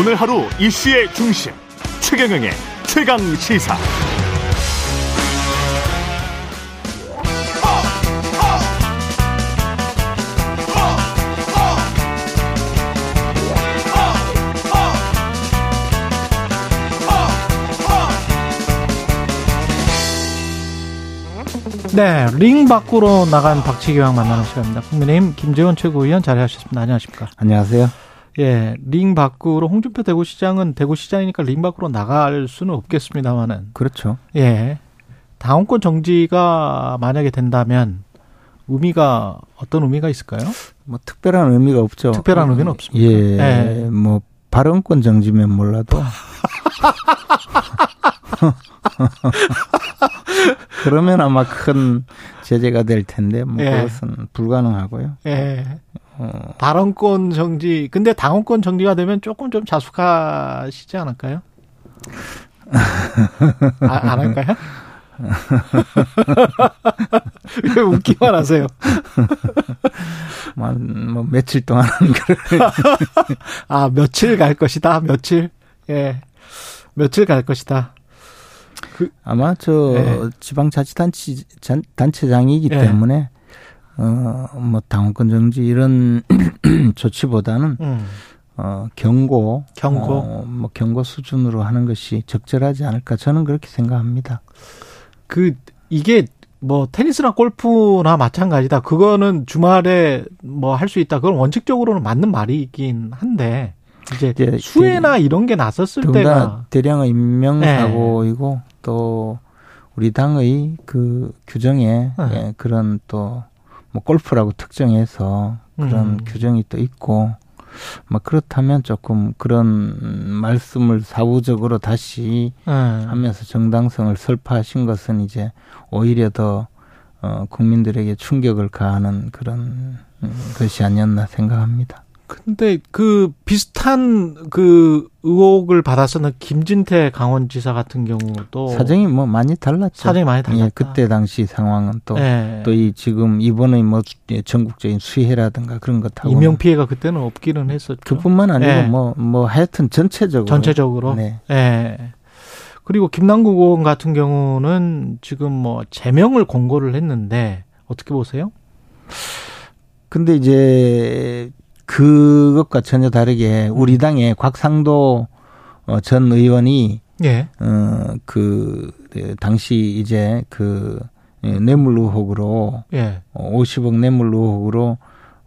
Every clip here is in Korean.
오늘 하루 이슈의 중심 최경영의 최강 시사. 네, 링 밖으로 나간 박치기왕 만나는 시간입니다. 국민의힘 김재원 최고위원 자리하셨습니다. 안녕하십니까? 안녕하세요. 예, 링 밖으로 홍준표 대구시장은 대구시장이니까 링 밖으로 나갈 수는 없겠습니다만은. 그렇죠. 예. 당원권 정지가 만약에 된다면 의미가 어떤 의미가 있을까요? 뭐 특별한 의미가 없죠. 특별한 의미는 없습니다. 예, 예. 뭐 발언권 정지면 몰라도 그러면 아마 큰 제재가 될 텐데 뭐 예. 그것은 불가능하고요. 예. 어, 발언권 정지. 근데 당원권 정지가 되면 조금 좀 자숙하시지 않을까요? 아, 안 할까요? 왜 웃기만 하세요? 뭐, 뭐 며칠 동안은 그럴 아, 며칠 갈 것이다. 며칠. 예. 며칠 갈 것이다. 아마 저 예. 지방자치단체 장- 단체장이기 예. 때문에 어뭐 당원권 정지 이런 조치보다는 음. 어, 경고, 경고. 어, 뭐 경고 수준으로 하는 것이 적절하지 않을까 저는 그렇게 생각합니다. 그 이게 뭐 테니스나 골프나 마찬가지다. 그거는 주말에 뭐 할 수 있다. 그건 원칙적으로는 맞는 말이긴 한데 이제 이제 수해나 이런 게 났었을 때가 대량의 인명사고이고 또 우리 당의 그 규정에 네. 예, 그런 또 뭐 골프라고 특정해서 그런 음. 규정이 또 있고 막 그렇다면 조금 그런 말씀을 사후적으로 다시 예. 하면서 정당성을 설파하신 것은 이제 오히려 더 어, 국민들에게 충격을 가하는 그런 음, 것이 아니었나 생각합니다. 근데 그 비슷한 그 의혹을 받았었는 김진태 강원지사 같은 경우도 사정이 뭐 많이 달랐죠. 사정이 많이 달랐다. 예, 그때 당시 상황은 또 예. 또이 지금 이번에 뭐 전국적인 수해라든가 그런 것하고 인명 피해가 그때는 없기는 했었죠. 그뿐만 아니고 예. 뭐뭐 하여튼 전체적으로 전체적으로. 네. 예. 그리고 김남국 의원 같은 경우는 지금 뭐 제명을 공고를 했는데 어떻게 보세요? 근데 이제 그것과 전혀 다르게 우리 당의 곽상도 어, 전 의원이 예. 어그 당시 이제 그 예, 뇌물 의혹으로 예. 어, 50억 뇌물 의혹으로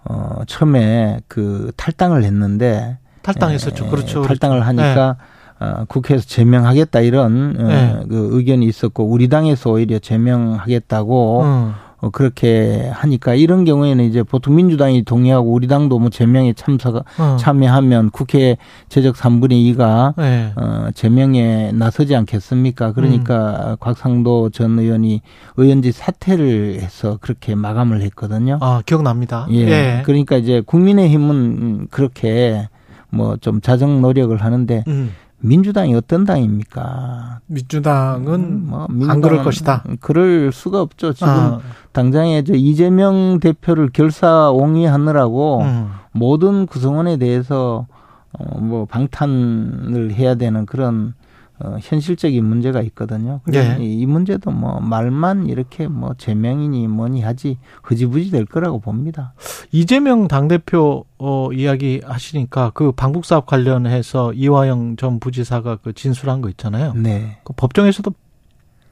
어 처음에 그 탈당을 했는데 탈당했었죠. 예, 그렇죠. 탈당을 하니까 어, 국회에서 제명하겠다 이런 어, 네. 그 의견이 있었고 우리 당에서 오히려 제명하겠다고 음. 어, 그렇게 하니까 이런 경우에는 이제 보통 민주당이 동의하고 우리 당도 뭐 제명에 참석 어. 참여하면 국회 제적 3분의 2가 예. 어, 제명에 나서지 않겠습니까? 음. 그러니까 곽상도 전 의원이 의원직 사퇴를 해서 그렇게 마감을 했거든요. 아, 기억납니다. 예. 예. 그러니까 이제 국민의힘은 그렇게 뭐 좀 자정 노력을 하는데 음. 민주당이 어떤 당입니까? 민주당은 뭐안 그럴 민주당은 것이다. 그럴 수가 없죠. 지금 아, 당장에 저 이재명 대표를 결사옹위하느라고 음. 모든 구성원에 대해서 어뭐 방탄을 해야 되는 그런 어 현실적인 문제가 있거든요. 예. 이, 이 문제도 뭐 말만 이렇게 뭐 제명이니 뭐니 하지 흐지부지 될 거라고 봅니다. 이재명 당대표 어, 이야기 하시니까 그 방북 사업 관련해서 이화영 전 부지사가 그 진술한 거 있잖아요. 네. 그 법정에서도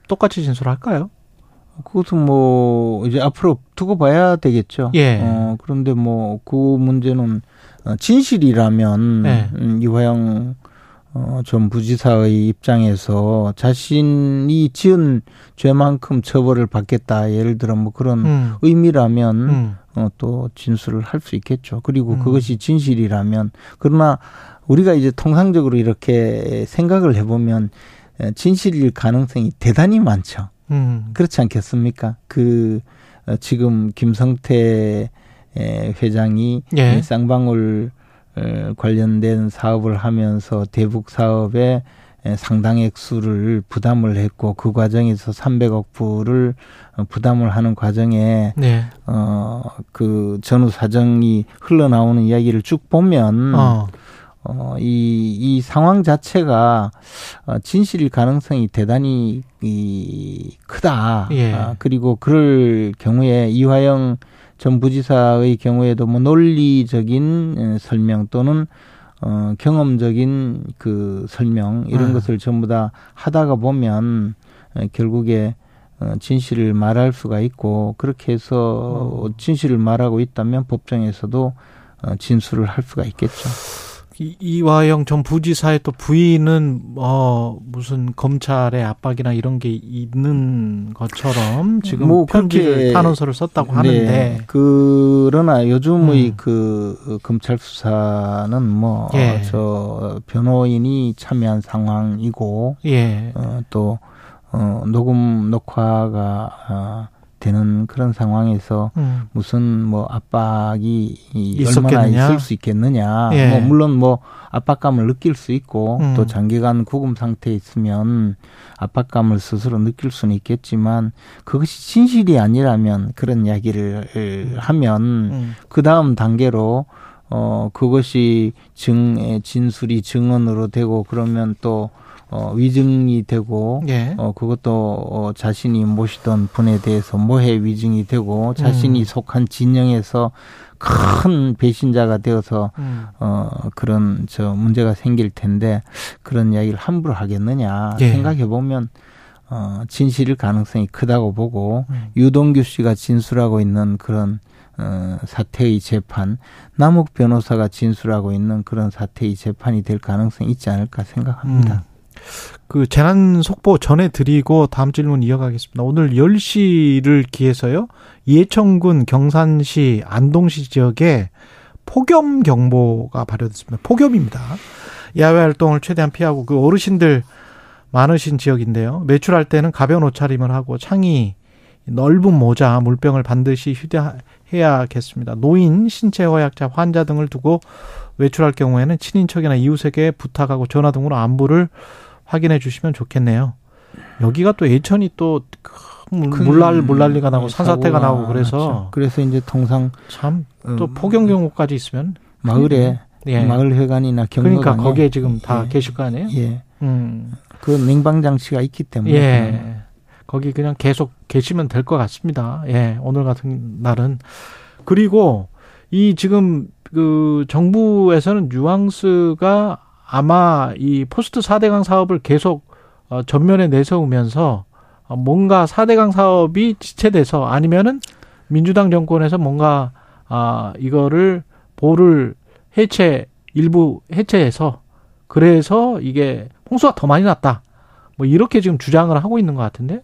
똑같이 진술할까요? 그것은 뭐 이제 앞으로 두고 봐야 되겠죠. 예. 어 그런데 뭐 그 문제는 어, 진실이라면 예. 음, 이화영 어, 전 부지사의 입장에서 자신이 지은 죄만큼 처벌을 받겠다. 예를 들어 뭐 그런 음. 의미라면 음. 어, 또 진술을 할 수 있겠죠. 그리고 음. 그것이 진실이라면 그러나 우리가 이제 통상적으로 이렇게 생각을 해보면 에, 진실일 가능성이 대단히 많죠. 음. 그렇지 않겠습니까? 그 어, 지금 김성태 에, 회장이 예. 이 쌍방울 어, 관련된 사업을 하면서 대북 사업에 에, 상당 액 수를 부담을 했고 그 과정에서 300억 불을 어, 부담을 하는 과정에 네. 어그 전후 사정이 흘러나오는 이야기를 쭉 보면 어. 어, 이, 이 상황 자체가 어, 진실일 가능성이 대단히 이, 크다. 예. 아, 그리고 그럴 경우에 이화영 전 부지사의 경우에도 뭐 논리적인 에, 설명 또는 어, 경험적인 그 설명 이런 네. 것을 전부 다 하다가 보면 에, 결국에 어, 진실을 말할 수가 있고 그렇게 해서 음. 진실을 말하고 있다면 법정에서도 어, 진술을 할 수가 있겠죠. 이- 이화영 전 부지사의 또 부인은 어 무슨 검찰의 압박이나 이런 게 있는 것처럼 지금 뭐 편지를 탄원서를 썼다고 네. 하는데 그러나 요즘의 음. 그 검찰 수사는 뭐 예. 저 변호인이 참여한 상황이고 예. 어, 또 어, 녹음 녹화가 어, 되는 그런 상황에서 음. 무슨 뭐 압박이 이 있었겠느냐? 얼마나 있을 수 있겠느냐. 예. 뭐 물론 뭐 압박감을 느낄 수 있고 음. 또 장기간 구금 상태에 있으면 압박감을 스스로 느낄 수는 있겠지만 그것이 진실이 아니라면 그런 이야기를 하면 음. 그 다음 단계로 어 그것이 증 진술이 증언으로 되고 그러면 또 어, 위증이 되고 예. 어, 그것도, 어, 자신이 모시던 분에 대해서 모해 위증이 되고, 자신이 음. 속한 진영에서 큰 배신자가 되어서, 음. 어, 그런, 저, 문제가 생길 텐데, 그런 이야기를 함부로 하겠느냐. 예. 생각해 보면, 어, 진실일 가능성이 크다고 보고, 음. 유동규 씨가 진술하고 있는 그런, 어, 사태의 재판, 남욱 변호사가 진술하고 있는 그런 사태의 재판이 될 가능성이 있지 않을까 생각합니다. 음. 그 재난 속보 전해 드리고 다음 질문 이어가겠습니다. 오늘 10시를 기해서요. 이해청군 경산시 안동시 지역에 폭염 경보가 발효됐습니다. 폭염입니다. 야외 활동을 최대한 피하고 그 어르신들 많으신 지역인데요. 외출할 때는 가벼운 옷차림을 하고 창이 넓은 모자, 물병을 반드시 휴대해야겠습니다. 노인, 신체 허약자, 환자 등을 두고 외출할 경우에는 친인척이나 이웃에게 부탁하고 전화 등으로 안부를 확인해 주시면 좋겠네요. 여기가 또 예천이 또 물날 물난리가 나고 예, 산사태가 나고 그래서 났죠. 그래서 이제 통상 참또 음, 폭염 경보까지 있으면 마을에 예. 마을 회관이나 경로관에 그러니까 거기에 지금 다 예. 계실 거 아니에요? 예. 음. 그 냉방 장치가 있기 때문에 예. 거기 그냥 계속 계시면 될 것 같습니다. 예. 오늘 같은 날은. 그리고 이 지금 그 정부에서는 뉘앙스가 아마 이 포스트 4대강 사업을 계속 어, 전면에 내세우면서 어, 뭔가 4대강 사업이 지체돼서 아니면은 민주당 정권에서 뭔가 아 이거를 보를 해체 일부 해체해서 그래서 이게 홍수가 더 많이 났다. 뭐 이렇게 지금 주장을 하고 있는 것 같은데.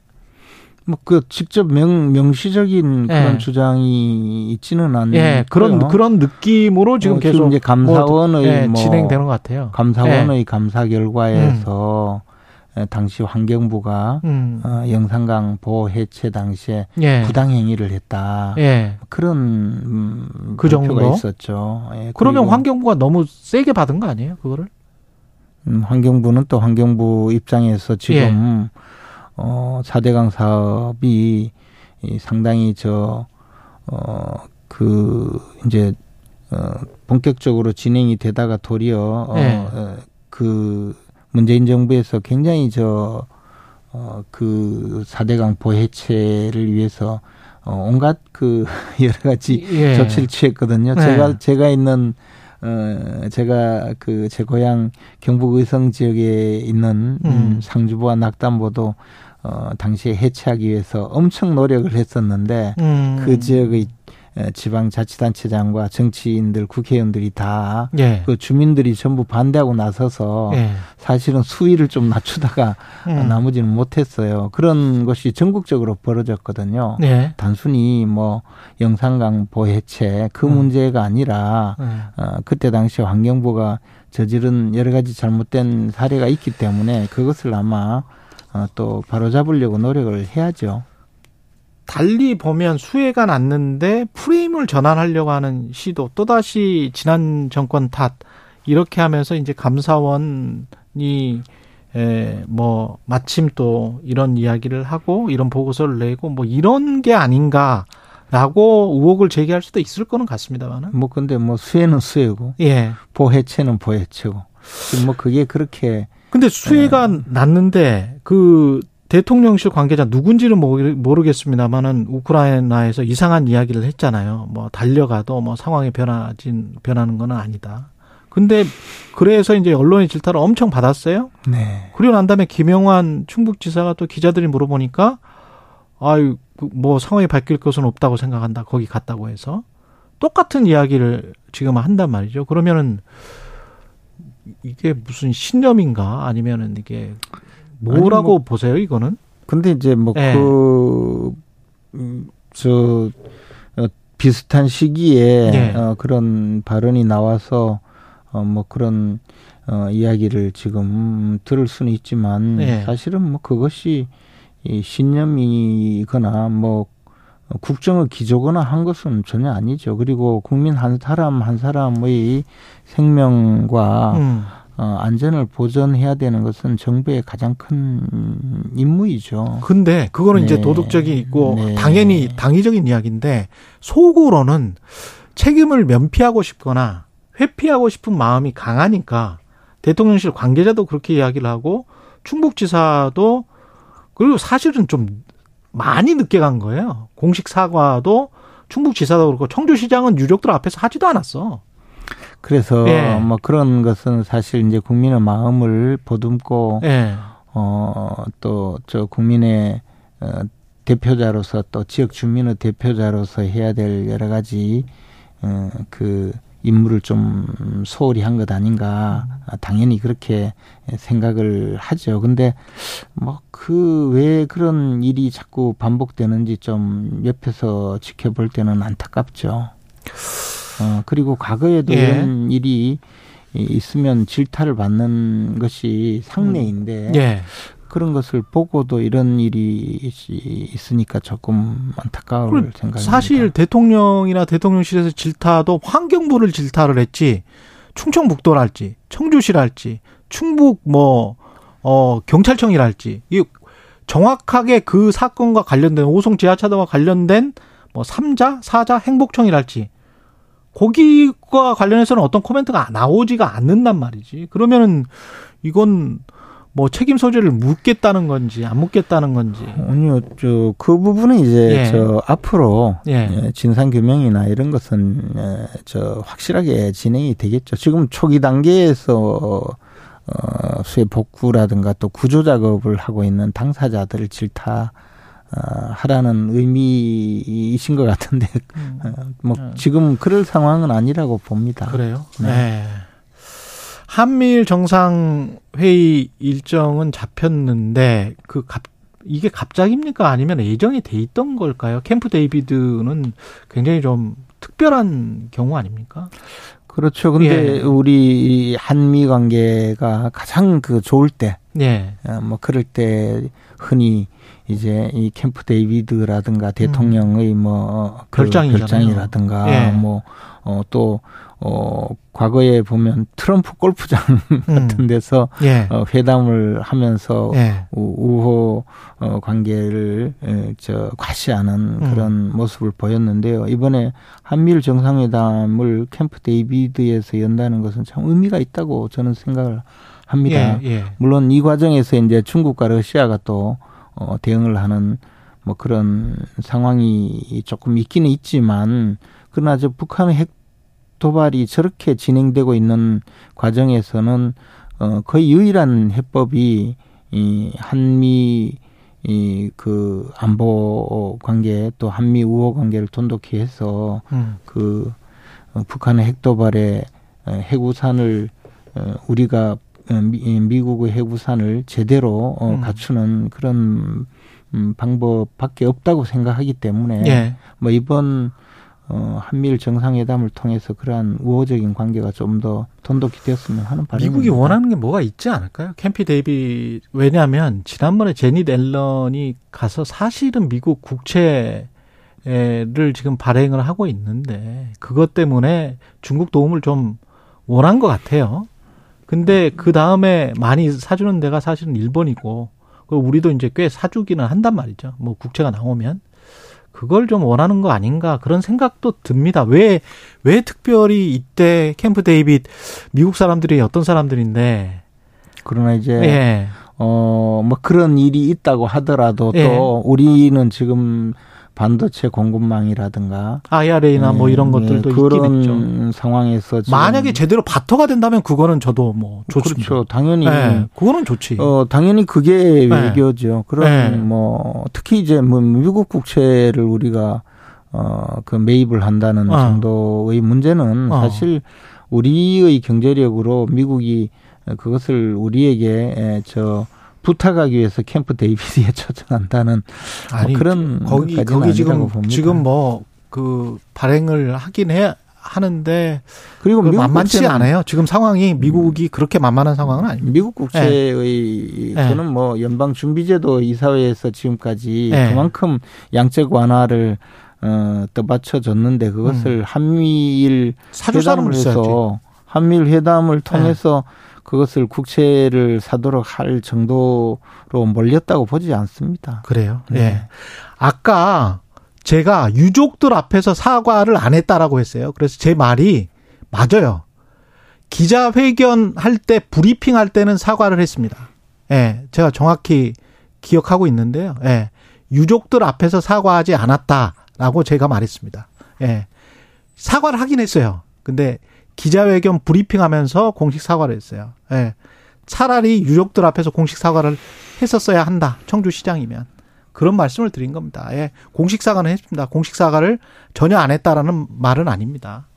뭐 그 직접 명 명시적인 그런 예. 주장이 있지는 않는 예, 그런 그런 느낌으로 지금 어, 계속 이제 감사원의 예, 뭐 진행되는 것 같아요. 감사원의 감사 결과에서 에, 당시 환경부가 음. 어, 영산강 보호 해체 당시에 예. 부당 행위를 했다 예. 그런 음, 그 발표가 정도? 있었죠. 예, 그러면 환경부가 너무 세게 받은 거 아니에요? 그거를? 음, 환경부는 또 환경부 입장에서 지금 어 4대강 사업이 이 상당히 저 어 그 이제 어 본격적으로 진행이 되다가 도리어 네. 어, 어, 그 문재인 정부에서 굉장히 저 어, 그 4대강 보해체를 위해서 어, 온갖 그 여러 가지 예. 조치를 취했거든요. 네. 제가 제가 있는 어 제가 그 제 고향 경북 의성 지역에 있는 음. 음. 상주보와 낙담보도 어 당시에 해체하기 위해서 엄청 노력을 했었는데 음. 그 지역의 에, 지방자치단체장과 정치인들 국회의원들이 다그 예. 주민들이 전부 반대하고 나서서 예. 사실은 수위를 좀 낮추다가 음. 나머지는 못했어요. 그런 것이 전국적으로 벌어졌거든요. 예. 단순히 뭐 영산강 보 해체 그 음. 문제가 아니라 예. 어, 그때 당시 환경부가 저지른 여러 가지 잘못된 사례가 있기 때문에 그것을 아마 어, 또 바로잡으려고 노력을 해야죠. 달리 보면 수혜가 났는데 프레임을 전환하려고 하는 시도 또다시 지난 정권 탓 이렇게 하면서 이제 감사원이 에뭐 마침 또 이런 이야기를 하고 이런 보고서를 내고 뭐 이런 게 아닌가 라고 의혹을 제기할 수도 있을 거는 같습니다만은. 뭐 근데 뭐 수혜는 수혜고 예. 보해체는 보해체고 지금 뭐 그게 그렇게 근데 수혜가 났는데 그 대통령실 관계자 누군지는 모르- 모르겠습니다만은 우크라이나에서 이상한 이야기를 했잖아요. 뭐 달려가도 뭐 상황이 변하진 변하는 건 아니다. 근데 그래서 이제 언론의 질타를 엄청 받았어요. 네. 그리고 난 다음에 김영환 충북지사가 또 기자들이 물어보니까 아유 그뭐 상황이 바뀔 것은 없다고 생각한다. 거기 갔다고 해서 똑같은 이야기를 지금 한단 말이죠. 그러면은 이게 무슨 신념인가 아니면은 이게 뭐라고 아니, 뭐 보세요? 이거는 근데 이제 뭐 네. 그, 음, 저, 어, 비슷한 시기에 네. 어, 그런 발언이 나와서 어, 뭐 그런 어, 이야기를 지금 들을 수는 있지만 네. 사실은 뭐 그것이 이 신념이거나 뭐 국정을 기조거나 한 것은 전혀 아니죠. 그리고 국민 한 사람 한 사람의 생명과 음. 어, 안전을 보전해야 되는 것은 정부의 가장 큰 임무이죠. 근데 그거는 이제 네. 도덕적이 있고 네. 당연히 당위적인 이야기인데 속으로는 책임을 면피하고 싶거나 회피하고 싶은 마음이 강하니까 대통령실 관계자도 그렇게 이야기를 하고 충북지사도 그리고 사실은 좀 많이 늦게 간 거예요. 공식 사과도 충북지사도 그렇고 청주시장은 유족들 앞에서 하지도 않았어. 그래서 예. 뭐 그런 것은 사실 이제 국민의 마음을 보듬고 예. 어또 저 국민의 어, 대표자로서 또 지역 주민의 대표자로서 해야 될 여러 가지 어 그 임무를 좀 소홀히 한 것 아닌가 아, 당연히 그렇게 생각을 하죠. 근데 뭐 그 왜 그런 일이 자꾸 반복되는지 좀 옆에서 지켜볼 때는 안타깝죠. 어, 그리고 과거에도 예. 이런 일이 있으면 질타를 받는 것이 상례인데 예. 그런 것을 보고도 이런 일이 있- 있으니까 조금 안타까울 생각입니다. 사실 대통령이나 대통령실에서 질타도 환경부를 질타를 했지 충청북도랄지 청주시랄지 충북 뭐어 경찰청이랄지 이 정확하게 그 사건과 관련된 오송 지하차도와 관련된 뭐 삼자 사자 행복청이랄지 거기과 관련해서는 어떤 코멘트가 나오지가 않는단 말이지 그러면은 이건 뭐 책임 소재를 묻겠다는 건지 안 묻겠다는 건지 아니요, 저, 그 부분은 이제, 예. 저, 앞으로, 예. 예, 진상 규명이나 이런 것은, 예, 저, 확실하게 진행이 되겠죠. 지금 초기 단계에서, 어, 수해 복구라든가 또 구조 작업을 하고 있는 당사자들을 질타, 어, 하라는 의미이신 것 같은데, 어, 뭐, 음. 지금 그럴 상황은 아니라고 봅니다. 그래요? 네. 네. 한미일 정상회의 일정은 잡혔는데 그 갑, 이게 갑자기입니까? 아니면 예정이 돼 있던 걸까요? 캠프 데이비드는 굉장히 좀 특별한 경우 아닙니까? 그렇죠. 근데 예. 우리 한미 관계가 가장 그 좋을 때, 네. 어, 뭐 그럴 때 흔히 이제 이 캠프 데이비드라든가 대통령의 뭐그 음. 별장이잖아요. 별장이라든가 예. 뭐어또 어, 과거에 보면 트럼프 골프장 음. 같은 데서 예. 어, 회담을 하면서 예. 우- 우호 어, 관계를 에, 저 과시하는 음. 그런 모습을 보였는데요. 이번에 한미일 정상회담을 캠프 데이비드에서 연다는 것은 참 의미가 있다고 저는 생각을 합니다. 예. 예. 물론 이 과정에서 이제 중국과 러시아가 또 어, 대응을 하는 뭐 그런 상황이 조금 있기는 있지만 그러나 저 북한의 핵 도발이 저렇게 진행되고 있는 과정에서는 어, 거의 유일한 해법이 이 한미 이 그 안보 관계 또 한미 우호 관계를 돈독히 해서 음. 그 어, 북한의 핵 도발에 어, 핵우산을 어, 우리가 어, 미- 미국의 핵우산을 제대로 어, 음. 갖추는 그런 음, 방법밖에 없다고 생각하기 때문에 예. 뭐 이번 어, 한미일 정상회담을 통해서 그러한 우호적인 관계가 좀 더 돈독히 되었으면 하는 바람입니다. 미국이 원하는 게 뭐가 있지 않을까요? 캠피 데이비 왜냐하면 지난번에 제닛 앨런이 가서 사실은 미국 국채를 지금 발행을 하고 있는데 그것 때문에 중국 도움을 좀 원한 것 같아요. 근데 그 다음에 많이 사주는 데가 사실은 일본이고 우리도 이제 꽤 사주기는 한단 말이죠. 뭐 국채가 나오면 그걸 좀 원하는 거 아닌가 그런 생각도 듭니다. 왜, 왜 특별히 이때 캠프 데이빗 미국 사람들이 어떤 사람들인데. 그러나 이제, 예. 어, 뭐 그런 일이 있다고 하더라도 예. 또 우리는 지금 반도체 공급망이라든가 IRA나 뭐 예, 이런 것들도 예, 있긴 그런 있죠. 상황에서 만약에 제대로 바터가 된다면 그거는 저도 뭐 좋습니다. 그렇죠. 당연히 예, 그거는 좋지. 어 당연히 그게 네. 외교죠. 그런 네. 뭐 특히 이제 뭐 미국 국채를 우리가 어그 매입을 한다는 어. 정도의 문제는 어. 사실 우리의 경제력으로 미국이 그것을 우리에게 에, 저 부탁하기 위해서 캠프 데이비드에 초청한다는 아니 뭐 그런 거기 거기 지금 봅니다. 지금 뭐 그 발행을 하긴 해 하는데 그리고 만만치 않아요. 지금 상황이 미국이 그렇게 만만한 상황은 아닙니다. 미국 국채의 네. 저는 뭐 연방 준비제도 이사회에서 지금까지 네. 그만큼 양적 완화를 어 떠받쳐 줬는데 그것을 한미일 사주사는 회담을 있어야지. 해서 한미일 회담을 통해서 그것을 국채를 사도록 할 정도로 몰렸다고 보지 않습니다. 그래요. 네. 예. 아까 제가 유족들 앞에서 사과를 안 했다라고 했어요. 그래서 제 말이 맞아요. 기자회견 할 때 브리핑 할 때는 사과를 했습니다. 예. 제가 정확히 기억하고 있는데요. 예. 유족들 앞에서 사과하지 않았다라고 제가 말했습니다. 예. 사과를 하긴 했어요. 근데 기자회견 브리핑 하면서 공식 사과를 했어요. 예. 차라리 유족들 앞에서 공식 사과를 했었어야 한다. 청주시장이면. 그런 말씀을 드린 겁니다. 예. 공식 사과는 했습니다. 공식 사과를 전혀 안 했다라는 말은 아닙니다.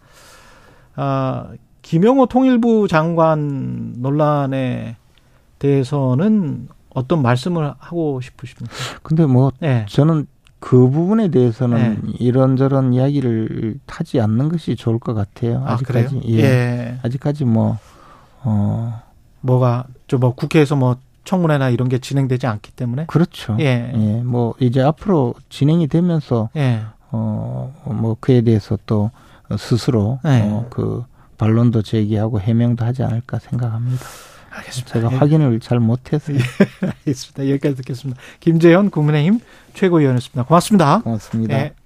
아, 김영호 통일부 장관 논란에 대해서는 어떤 말씀을 하고 싶으십니까? 근데 뭐 예. 저는 그 부분에 대해서는 네. 이런저런 이야기를 타지 않는 것이 좋을 것 같아요. 아? 아직까지 예. 아직까지 뭐 어. 뭐가 저뭐 국회에서 뭐 청문회나 이런 게 진행되지 않기 때문에 그렇죠. 예. 예, 뭐 이제 앞으로 진행이 되면서 예. 어뭐 그에 대해서 또 스스로 네. 어, 그 반론도 제기하고 해명도 하지 않을까 생각합니다. 알겠습니다. 제가 예. 확인을 잘 못해서 알겠습니다. 여기까지 듣겠습니다. 김재현 국민의힘 최고위원이었습니다. 고맙습니다. 고맙습니다. 예.